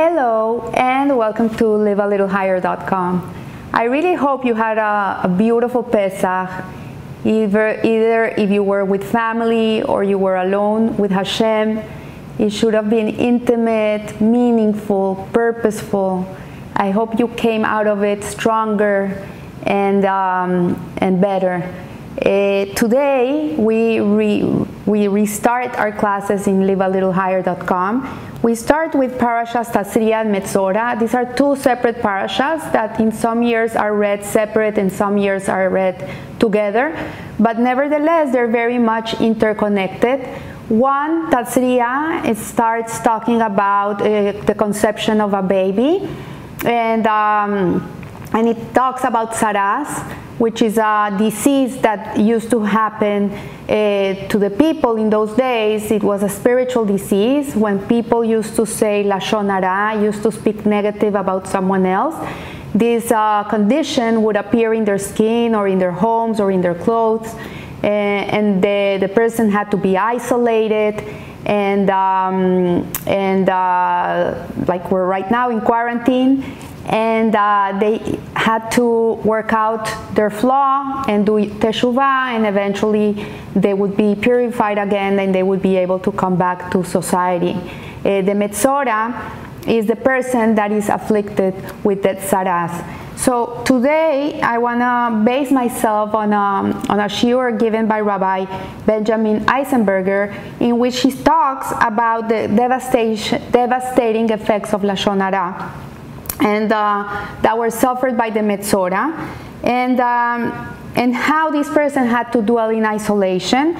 Hello and welcome to livealittlehigher.com. I really hope you had a, a beautiful Pesach, either, either if you were with family or you were alone with Hashem. It should have been intimate, meaningful, purposeful. I hope you came out of it stronger and, um, and better. Uh, today, we, re, we restart our classes in livealittlehigher.com. We start with Parashas Tazria and Metzora. These are two separate parashas that in some years are read separate and some years are read together, but nevertheless, they're very much interconnected. One, Tazria, it starts talking about uh, the conception of a baby, and, um, and it talks about Tzaras which is a disease that used to happen uh, to the people in those days. It was a spiritual disease when people used to say Lashon Hara, used to speak negative about someone else. This uh, condition would appear in their skin or in their homes or in their clothes, uh, and the, the person had to be isolated and um, and uh, like we're right now in quarantine and uh, they had to work out their flaw and do teshuvah, and eventually they would be purified again and they would be able to come back to society. Uh, the Metzora is the person that is afflicted with that tzaras. So today I want to base myself on a, on a shiur given by Rabbi Benjamin Eisenberger in which he talks about the devastating effects of Lashon Hara and uh, that were suffered by the Metzora, and, um, and how this person had to dwell in isolation.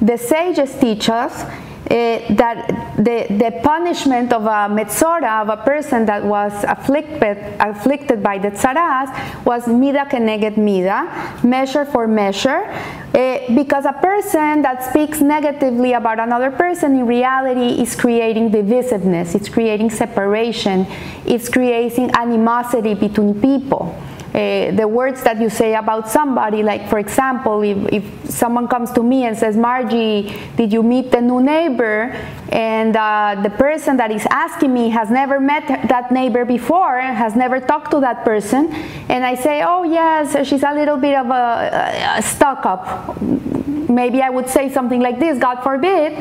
The sages teach us that the, the punishment of a metzora, of a person that was afflicted, afflicted by the tzaras, was mida keneged mida, measure for measure, uh, because a person that speaks negatively about another person in reality is creating divisiveness, it's creating separation, it's creating animosity between people uh, the words that you say about somebody. Like, for example, if, if someone comes to me and says, Margie, did you meet the new neighbor? And uh, the person that is asking me has never met that neighbor before, has never talked to that person. And I say, oh, yes, she's a little bit of a, a stuck up. Maybe I would say something like this, God forbid.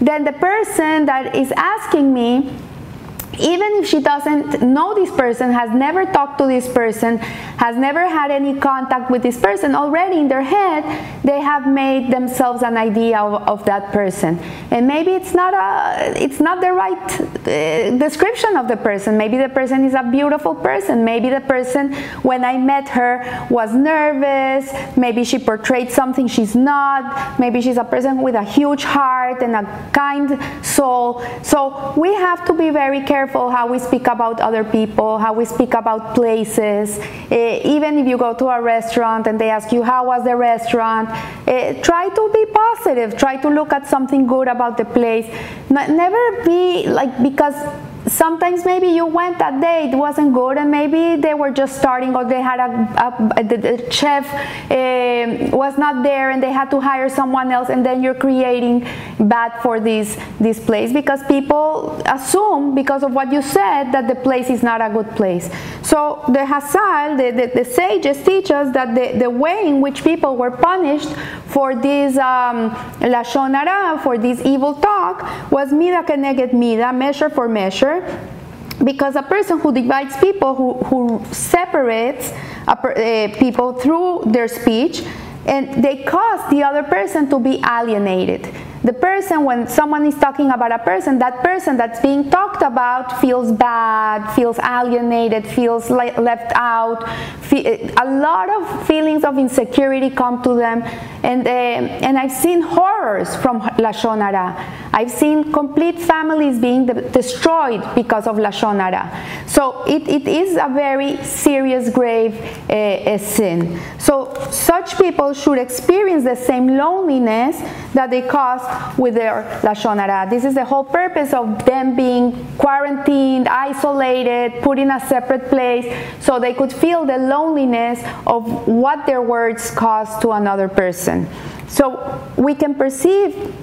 Then the person that is asking me, even if she doesn't know this person, has never talked to this person, has never had any contact with this person, already in their head, they have made themselves an idea of, of that person. And maybe it's not a, it's not the right uh, description of the person. Maybe the person is a beautiful person. Maybe the person, when I met her, was nervous. Maybe she portrayed something she's not. Maybe she's a person with a huge heart and a kind soul. So we have to be very careful careful how we speak about other people, how we speak about places. Uh, even if you go to a restaurant and they ask you, How was the restaurant? Uh, try to be positive, try to look at something good about the place. Never be like, because sometimes maybe you went that day it wasn't good and maybe they were just starting or they had a, a, the, the, chef uh, was not there and they had to hire someone else and then you're creating bad for this this place because people assume because of what you said that the place is not a good place. So the Hazal the, the, the sages teach us that the, the way in which people were punished for this um, lashon hara for this evil talk was mida keneged mida measure for measure because a person who divides people, who, who separates a, uh, people through their speech, and they cause the other person to be alienated. The person, when someone is talking about a person, that person that's being talked about feels bad, feels alienated, feels left out. A lot of feelings of insecurity come to them, and uh, and I've seen horrors from lashon hara. I've seen complete families being destroyed because of lashon hara. So it, it is a very serious, grave uh, sin. So such people should experience the same loneliness that they cause with their Lashon Hara. This is the whole purpose of them being quarantined, isolated, put in a separate place, so they could feel the loneliness of what their words cause to another person. So we can perceive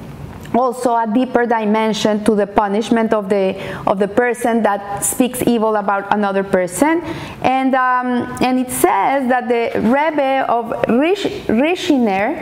also a deeper dimension to the punishment of the of the person that speaks evil about another person. And um, and it says that the Rebbe of Rish, Rizhiner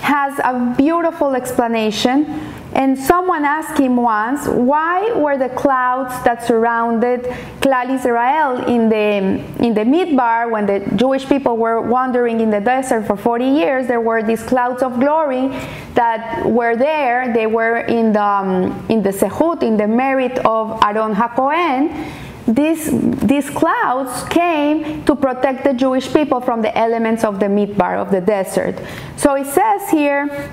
has a beautiful explanation and someone asked him once, why were the clouds that surrounded Klal Israel in the, in the Midbar, when the Jewish people were wandering in the desert for 40 years, there were these clouds of glory that were there. They were in the, um, in the Sehut, in the merit of Aaron HaKohen. These, these clouds came to protect the Jewish people from the elements of the Midbar, of the desert. So it says here,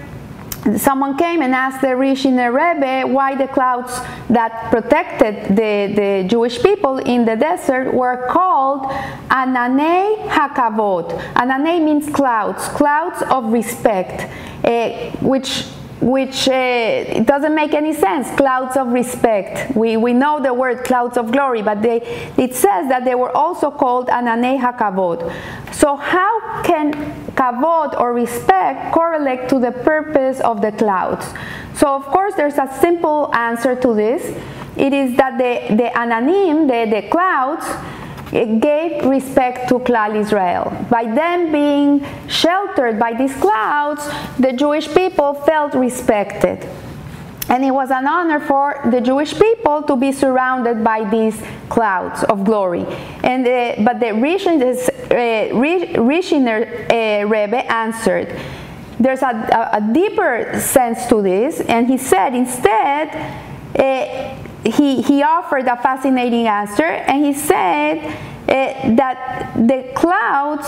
someone came and asked the Rizhiner Rebbe why the clouds that protected the, the Jewish people in the desert were called Ananei Hakavod. Ananei means clouds, clouds of respect, uh, which which uh, it doesn't make any sense. Clouds of respect. We, we know the word clouds of glory, but they, it says that they were also called ananei hakavod. So how can kavod or respect correlate to the purpose of the clouds? So of course there's a simple answer to this. It is that the, the ananim, the, the clouds, gave respect to Klal Israel. By them being sheltered by these clouds, the Jewish people felt respected. And it was an honor for the Jewish people to be surrounded by these clouds of glory. And uh, but the Rizhiner, uh, Rizhiner uh, Rebbe answered, "There's a, a, deeper sense to this," and he said, instead. Uh, he, he offered a fascinating answer and he said uh, that the clouds,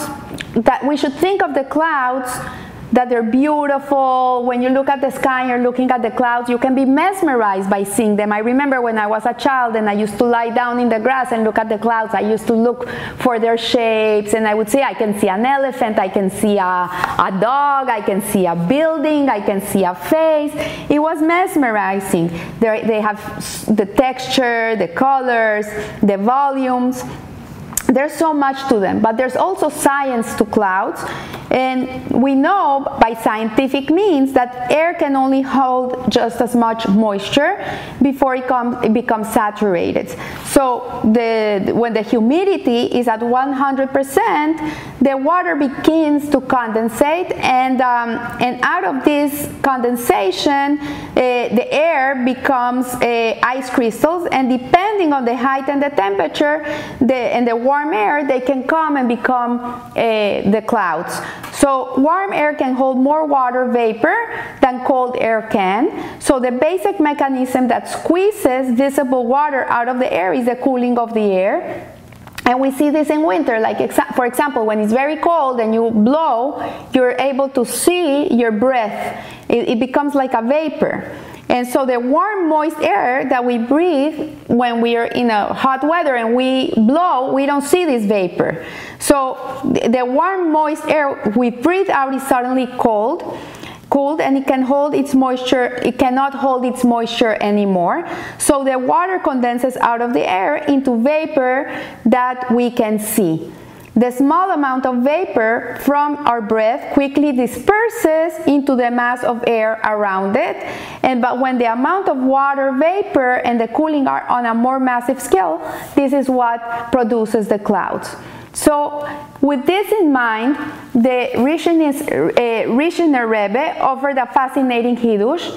that we should think of the clouds that they're beautiful. When you look at the sky you're looking at the clouds, you can be mesmerized by seeing them. I remember when I was a child and I used to lie down in the grass and look at the clouds, I used to look for their shapes and I would say, I can see an elephant, I can see a, a dog, I can see a building, I can see a face. It was mesmerizing. They're, they have the texture, the colors, the volumes there's so much to them, but there's also science to clouds. And we know by scientific means that air can only hold just as much moisture before it, it becomes saturated. So the, when the humidity is at 100%, the water begins to condensate, and, um, and out of this condensation, uh, the air becomes uh, ice crystals, and depending on the height and the temperature the, and the warm warm air, they can come and become uh, the clouds. So warm air can hold more water vapor than cold air can. So the basic mechanism that squeezes visible water out of the air is the cooling of the air. And we see this in winter, like for example, when it's very cold and you blow, you're able to see your breath. It, it becomes like a vapor. And so the warm, moist air that we breathe when we are in a hot weather and we blow, we don't see this vapor. So the warm, moist air we breathe out is suddenly cold cold and it can hold its moisture it cannot hold its moisture anymore so the water condenses out of the air into vapor that we can see the small amount of vapor from our breath quickly disperses into the mass of air around it. And but when the amount of water vapor and the cooling are on a more massive scale, this is what produces the clouds. So, with this in mind, the Rizhiner, uh, Rebbe offered a fascinating Hiddush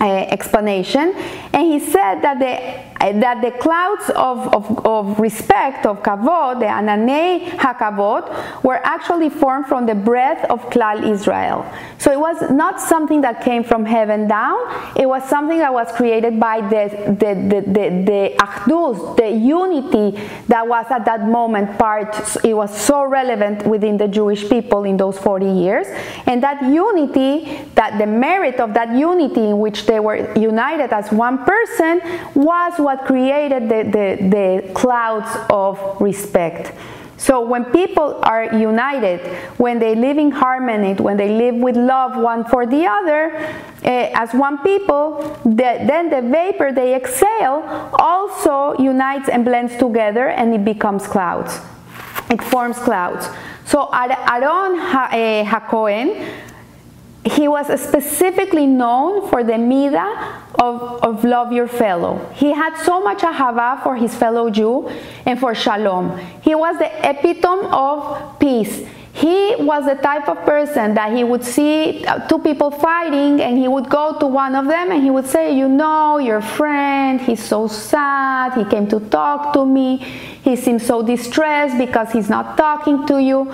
uh, explanation, and he said that the that the clouds of, of, of respect, of kavod, the ananei hakavod, were actually formed from the breath of Klal Israel. So it was not something that came from heaven down, it was something that was created by the, the, the, the, the achdus, the unity that was at that moment part, it was so relevant within the Jewish people in those 40 years. And that unity, that the merit of that unity in which they were united as one person was what created the, the, the clouds of respect. So when people are united, when they live in harmony, when they live with love one for the other, uh, as one people, the, then the vapor they exhale also unites and blends together and it becomes clouds. It forms clouds. So Aaron eh, HaKohen he was specifically known for the midah of, of love your fellow. He had so much ahava for his fellow Jew and for shalom. He was the epitome of peace. He was the type of person that he would see two people fighting and he would go to one of them and he would say, You know, your friend, he's so sad. He came to talk to me. He seems so distressed because he's not talking to you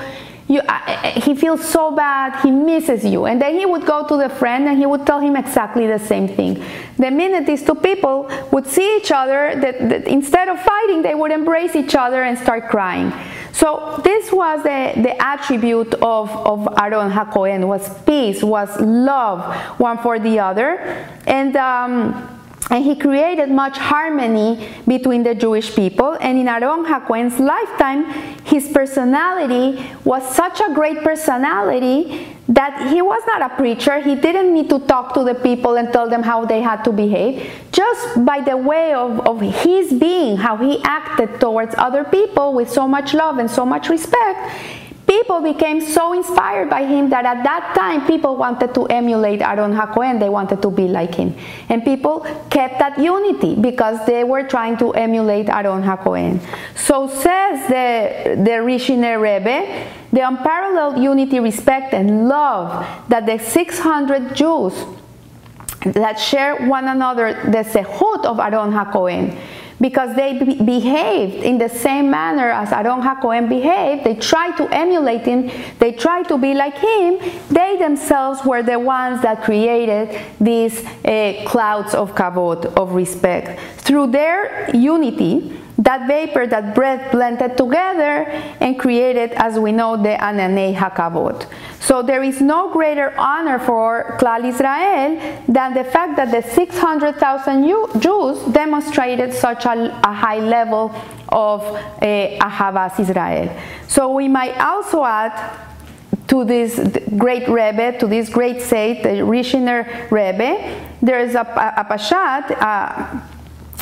you, uh, he feels so bad, he misses you. And then he would go to the friend and he would tell him exactly the same thing. The minute these two people would see each other, that, that instead of fighting, they would embrace each other and start crying. So this was the, the attribute of, of Aaron HaKohen, was peace, was love one for the other. And um, and he created much harmony between the Jewish people. And in Aaron HaKohen's lifetime, his personality was such a great personality that he was not a preacher. He didn't need to talk to the people and tell them how they had to behave. Just by the way of, of his being, how he acted towards other people with so much love and so much respect, people became so inspired by him that at that time people wanted to emulate Aaron HaKohen. They wanted to be like him. And people kept that unity because they were trying to emulate Aaron HaKohen. So says the, the Rizhiner Rebbe, the unparalleled unity, respect, and love that the 600 Jews that share one another the sehut of Aaron HaKohen because they be behaved in the same manner as Aaron HaKohen behaved. They tried to emulate him, they tried to be like him. They themselves were the ones that created these uh, clouds of kavod, of respect. Through their unity, that vapor, that breath blended together and created, as we know, the Ananei HaKavod. So there is no greater honor for Klal Israel than the fact that the 600,000 Jews demonstrated such a, a high level of uh, Ahavas Israel. So we might also add to this great Rebbe, to this great saint, the Rizhiner Rebbe, there is a, a, a Pashat, uh,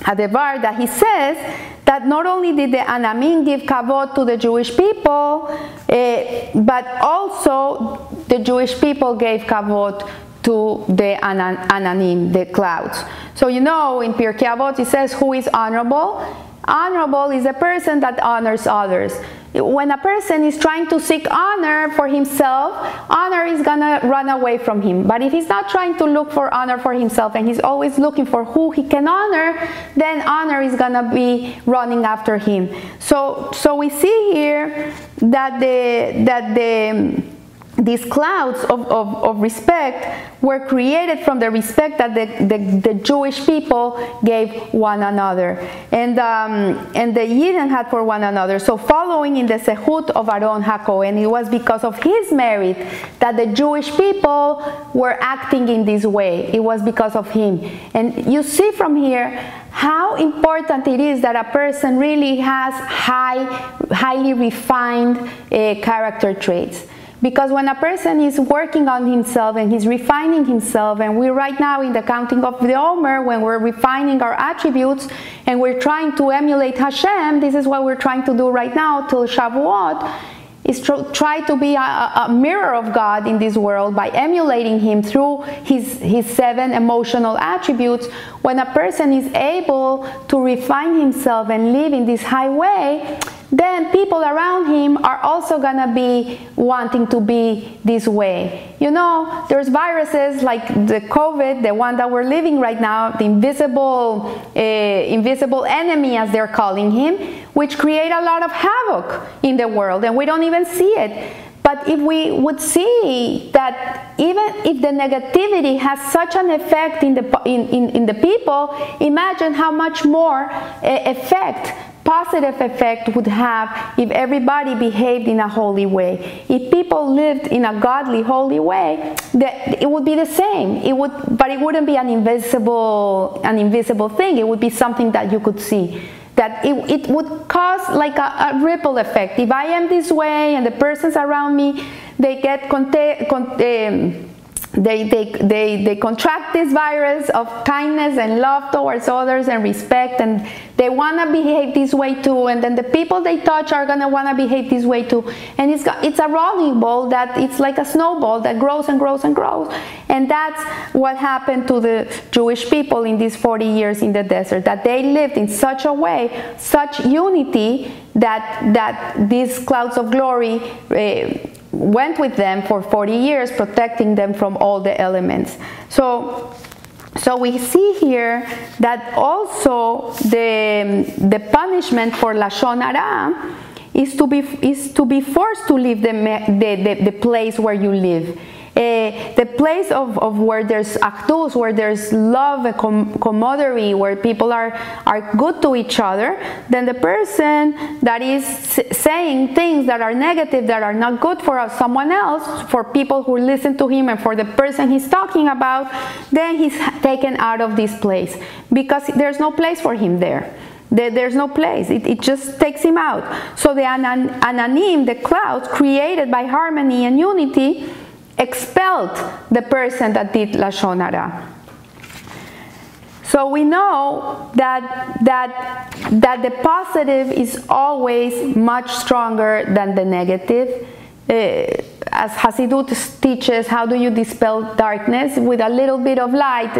a Devar that he says that not only did the Ananim give kavod to the Jewish people, uh, but also the Jewish people gave kavod to the Ananim, the clouds. So you know in Pirkei Avot it says who is honorable. Honorable is a person that honors others when a person is trying to seek honor for himself, honor is gonna run away from him. But if he's not trying to look for honor for himself and he's always looking for who he can honor, then honor is gonna be running after him. So, so we see here that the that the these clouds of, of, of, respect were created from the respect that the, the, the Jewish people gave one another and, um, and the Yidden had for one another. So following in the Sehut of Aaron HaKohen, it was because of his merit that the Jewish people were acting in this way. It was because of him. And you see from here how important it is that a person really has high, highly refined uh, character traits. Because when a person is working on himself and he's refining himself, and we're right now in the counting of the Omer, when we're refining our attributes and we're trying to emulate Hashem, this is what we're trying to do right now till Shavuot, is try to be a, a, mirror of God in this world by emulating Him through his, his seven emotional attributes. When a person is able to refine himself and live in this high way, then people around him are also gonna be wanting to be this way. You know, there's viruses like the COVID, the one that we're living right now, the invisible, uh, invisible enemy, as they're calling him, which create a lot of havoc in the world, and we don't even see it. But if we would see that even if the negativity has such an effect in the, in, in, in the people, imagine how much more uh, effect positive effect would have if everybody behaved in a holy way. If people lived in a godly, holy way, that it would be the same. It would, but it wouldn't be an invisible, an invisible thing. It would be something that you could see. That it, it would cause like a, a ripple effect. If I am this way and the persons around me, they get contagious. um, they, they, they, they contract this virus of kindness and love towards others and respect and they want to behave this way too and then the people they touch are going to want to behave this way too. And it's, it's a rolling ball that it's like a snowball that grows and grows and grows. And that's what happened to the jewish people in these 40 years in the desert that they lived in such a way such unity that that these clouds of glory uh, went with them for 40 years, protecting them from all the elements. So, so we see here that also the, the punishment for Lashon Hara is to be, is to be forced to leave the, the, the, the place where you live. Uh, the place of, of where there's achdus, where there's love and com- camaraderie, where people are, are good to each other, then the person that is saying things that are negative, that are not good for someone else, for people who listen to him and for the person he's talking about, then he's taken out of this place because there's no place for him there. There's no place. It, it, just takes him out. So the ananim, the clouds created by harmony and unity, expelled the person that did Lashon Hara. So we know that, that, that the positive is always much stronger than the negative. Uh, as Hasidut teaches, how do you dispel darkness? With a little bit of light,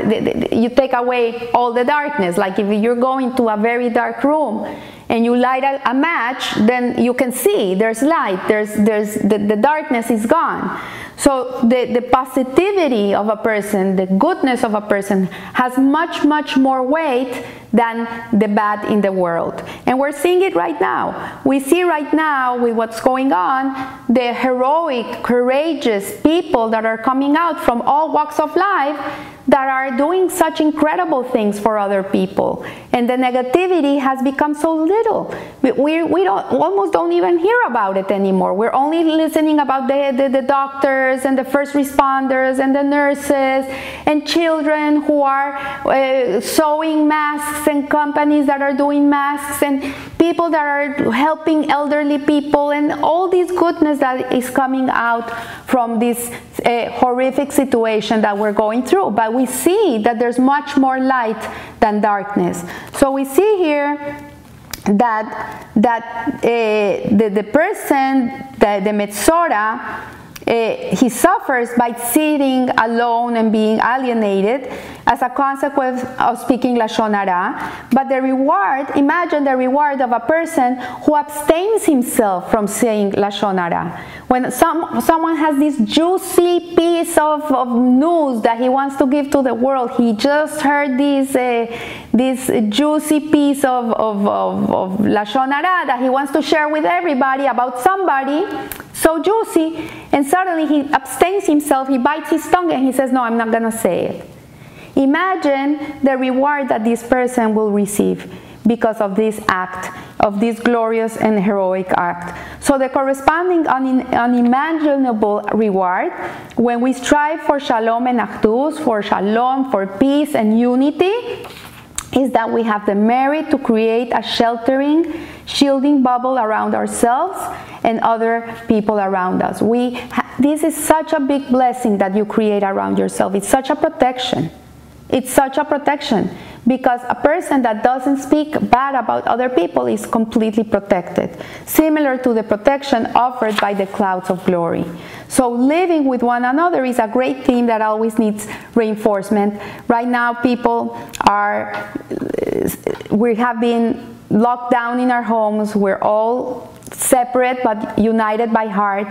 you take away all the darkness. Like if you're going to a very dark room and you light a, a match, then you can see there's light, there's, there's, the, the darkness is gone. So the, the positivity of a person, the goodness of a person has much, much more weight than the bad in the world. And we're seeing it right now. We see right now with what's going on the heroic, courageous people that are coming out from all walks of life that are doing such incredible things for other people. And the negativity has become so little. We, we, don't, almost don't even hear about it anymore. We're only listening about the, the, the doctors and the first responders and the nurses and children who are uh, sewing masks and companies that are doing masks and people that are helping elderly people and all this goodness that is coming out from this uh, horrific situation that we're going through. But we see that there's much more light than darkness. So we see here that that uh, the, the person, the, the Metzora, uh, he suffers by sitting alone and being alienated as a consequence of speaking Lashon Hara. But the reward, imagine the reward of a person who abstains himself from saying Lashon Hara. When some, someone has this juicy piece of, of news that he wants to give to the world, he just heard this, uh, this juicy piece of, of, of, of Lashon Hara that he wants to share with everybody about somebody, so juicy, and suddenly he abstains himself, he bites his tongue, and he says, No, I'm not to say it. Imagine the reward that this person will receive because of this act, of this glorious and heroic act. So, the corresponding unimaginable reward when we strive for shalom and achdus, for shalom, for peace and unity, is that we have the merit to create a sheltering, shielding bubble around ourselves and other people around us. We ha- this is such a big blessing that you create around yourself. It's such a protection. It's such a protection because a person that doesn't speak bad about other people is completely protected, similar to the protection offered by the clouds of glory. So, living with one another is a great theme that always needs reinforcement. Right now, people are, we have been locked down in our homes, we're all separate but united by heart.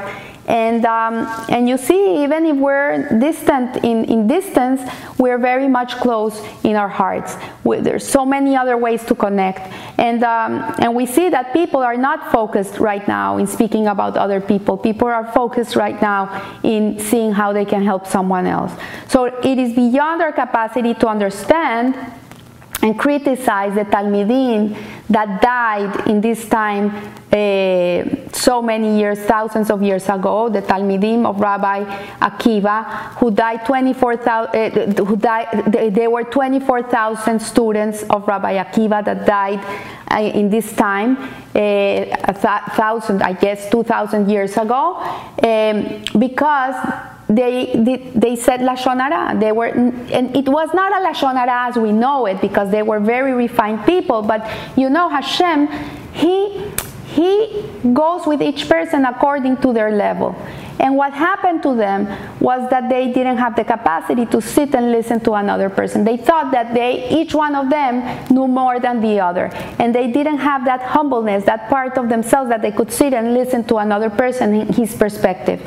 And um, and you see even if we're distant in, in distance we're very much close in our hearts. We, there's so many other ways to connect. And um, and we see that people are not focused right now in speaking about other people. People are focused right now in seeing how they can help someone else. So it is beyond our capacity to understand and criticize the Talmidim that died in this time uh, so many years, thousands of years ago, the Talmidim of Rabbi Akiva, who died 24,000, uh, who died, there were 24,000 students of Rabbi Akiva that died uh, in this time, uh, a thousand, I guess, 2,000 years ago, um, because they, they, said Lashon Hara. They were, and it was not a Lashon Hara as we know it because they were very refined people, but you know Hashem, He, he goes with each person according to their level. And what happened to them was that they didn't have the capacity to sit and listen to another person. They thought that they, each one of them, knew more than the other. And they didn't have that humbleness, that part of themselves that they could sit and listen to another person, in his perspective.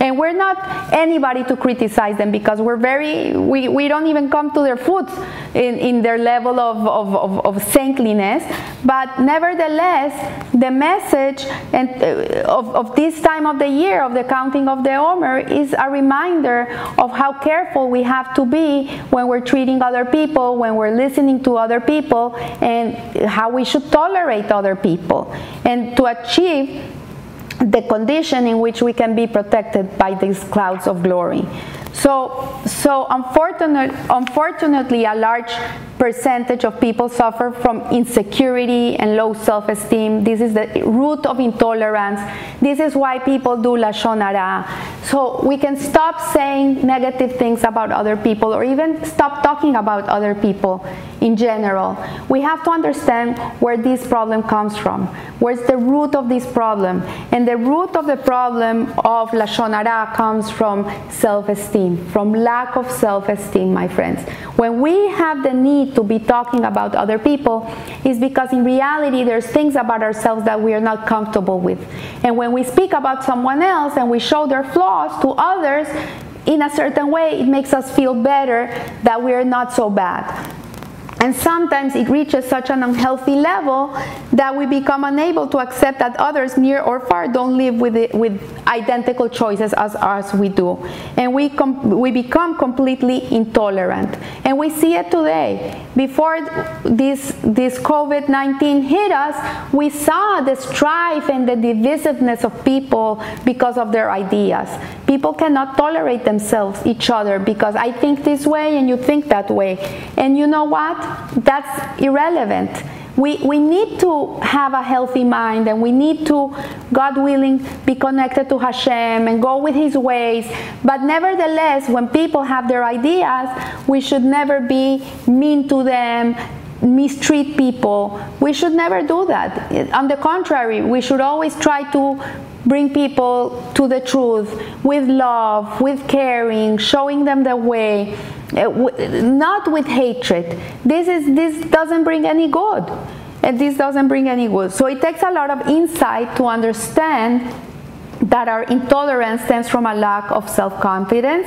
And we're not anybody to criticize them because we're very, we, we don't even come to their foot in, in their level of, of, of, of saintliness. But nevertheless, the message and, uh, of, of this time of the year, of the of the Omer, is a reminder of how careful we have to be when we're treating other people, when we're listening to other people, and how we should tolerate other people. And to achieve the condition in which we can be protected by these clouds of glory. So, so unfortunate, unfortunately, a large percentage of people suffer from insecurity and low self-esteem. This is the root of intolerance. This is why people do Lashon Hara. So we can stop saying negative things about other people or even stop talking about other people in general. We have to understand where this problem comes from. Where's the root of this problem? And the root of the problem of Lashon Hara comes from self-esteem, from lack of self-esteem, my friends. When we have the need to be talking about other people, is because in reality there's things about ourselves that we are not comfortable with. And when we speak about someone else and we show their flaws to others, in a certain way, it makes us feel better that we are not so bad. And sometimes it reaches such an unhealthy level that we become unable to accept that others near or far don't live with, it, with identical choices as us we do. And we, we become completely intolerant. And we see it today. Before this, this COVID 19 hit us, we saw the strife and the divisiveness of people because of their ideas. People cannot tolerate themselves, each other, because I think this way and you think that way. And you know what? That's irrelevant. We, we need to have a healthy mind and we need to, God willing, be connected to Hashem and go with His ways. But nevertheless, when people have their ideas, we should never be mean to them, mistreat people. We should never do that. On the contrary, we should always try to bring people to the truth with love, with caring, showing them the way Uh, not with hatred. This is this doesn't bring any good, and this doesn't bring any good. So it takes a lot of insight to understand that our intolerance stems from a lack of self-confidence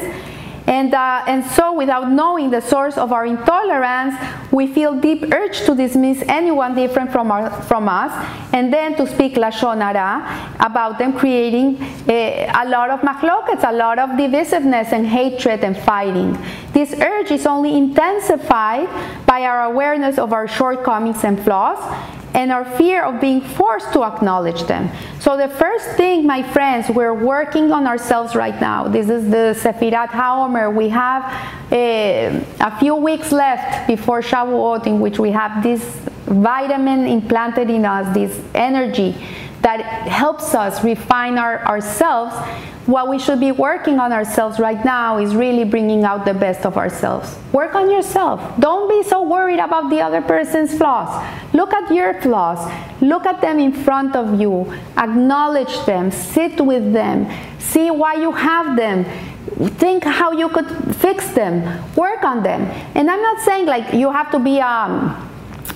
and, uh, and so, without knowing the source of our intolerance, we feel deep urge to dismiss anyone different from, our, from us, and then to speak lashon hara about them, creating a, a lot of machlokets, a lot of divisiveness and hatred and fighting. This urge is only intensified by our awareness of our shortcomings and flaws, and our fear of being forced to acknowledge them. So, the first thing, my friends, we're working on ourselves right now. This is the Sefirat HaOmer. We have a, eh, a few weeks left before Shavuot, in which we have this vitamin implanted in us, this energy that helps us refine our, ourselves what we should be working on ourselves right now is really bringing out the best of ourselves. Work on yourself. Don't be so worried about the other person's flaws. Look at your flaws. Look at them in front of you. Acknowledge them. Sit with them. See why you have them. Think how you could fix them. Work on them. And I'm not saying like you have to be um,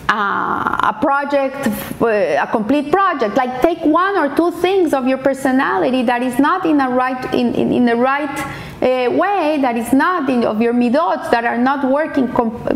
uh, a project, uh, a complete project. Like take one or two things of your personality that is not in a right in, in, in the right uh, way, that is not in, of your midot that are not working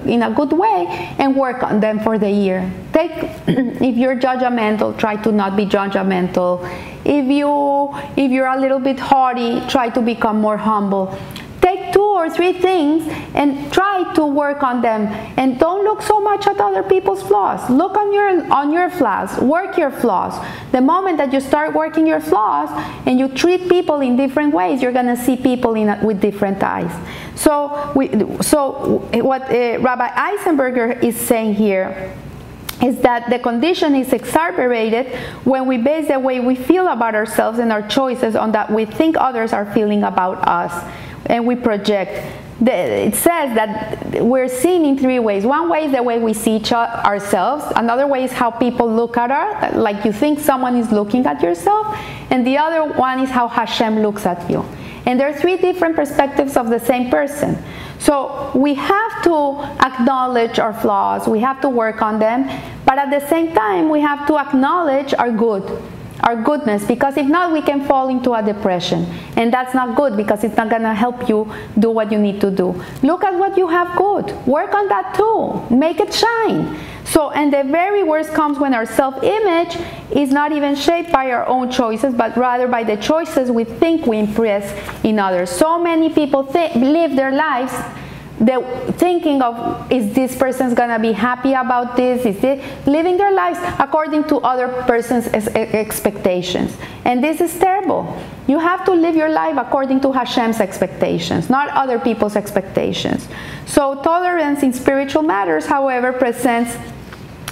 in a good way, and work on them for the year. Take if you're judgmental, try to not be judgmental. If you if you're a little bit haughty, try to become more humble take two or three things and try to work on them. And don't look so much at other people's flaws. Look on your on your flaws. Work your flaws. The moment that you start working your flaws and you treat people in different ways you're going to see people in with different eyes. So we, so what uh, rabbi eisenberger is saying here is that the condition is exacerbated when we base the way we feel about ourselves and our choices on that we think others are feeling about us and we project. it says that we're seen in three ways. One way is the way we see each ourselves. Another way is how people look at us, like you think someone is looking at yourself. And the other one is how Hashem looks at you. And there are three different perspectives of the same person. So we have to acknowledge our flaws, we have to work on them, but at the same time, we have to acknowledge our good our goodness because if not we can fall into a depression. And that's not good because it's not going to help you do what you need to do. Look at what you have good. Work on that too make it shine. So and the very worst comes when our self-image is not even shaped by our own choices but rather by the choices we think we impress in others. So many people live their lives the thinking of is this person's gonna be happy about this? Is it living their lives according to other person's expectations? And this is terrible. You have to live your life according to hashem's expectations not other people's expectations. So tolerance in spiritual matters however presents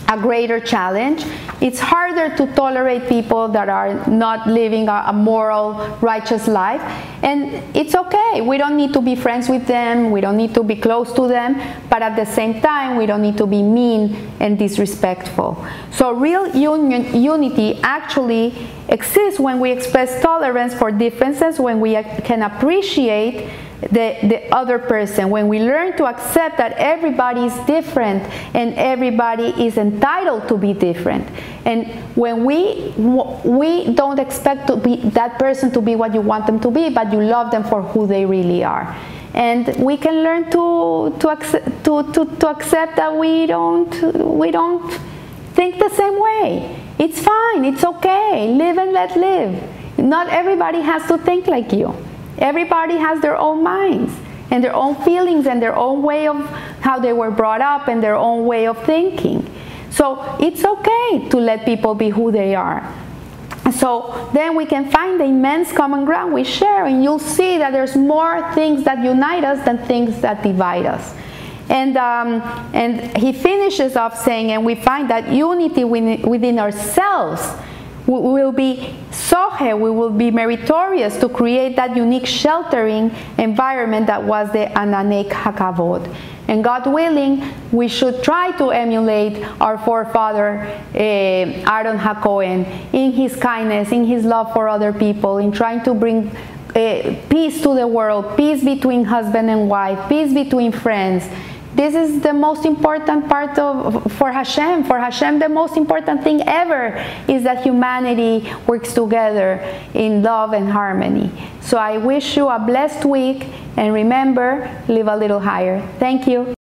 a greater challenge. It's harder to tolerate people that are not living a, a, moral, righteous life. And it's okay. We don't need to be friends with them, we don't need to be close to them, but at the same time, we don't need to be mean and disrespectful. So, real union, unity actually exists when we express tolerance for differences, when we can appreciate the, the other person, when we learn to accept that everybody is different and everybody is entitled to be different. And when we we don't expect to be that person to be what you want them to be, but you love them for who they really are. And we can learn to to accept, to, to, to accept that we don't we don't think the same way. It's fine, it's okay. Live and let live. Not everybody has to think like you. Everybody has their own minds and their own feelings and their own way of how they were brought up and their own way of thinking. So it's okay to let people be who they are. So then we can find the immense common ground we share, and you'll see that there's more things that unite us than things that divide us. And, um, and he finishes off saying, and we find that unity within ourselves we will be sohe, we will be meritorious to create that unique sheltering environment that was the Ananei Hakavod. And God willing, we should try to emulate our forefather uh, Aaron Hakohen in his kindness, in his love for other people, in trying to bring uh, peace to the world, peace between husband and wife, peace between friends this is the most important part of for Hashem. For Hashem, the most important thing ever is that humanity works together in love and harmony. So I wish you a blessed week and remember, live a little higher. Thank you.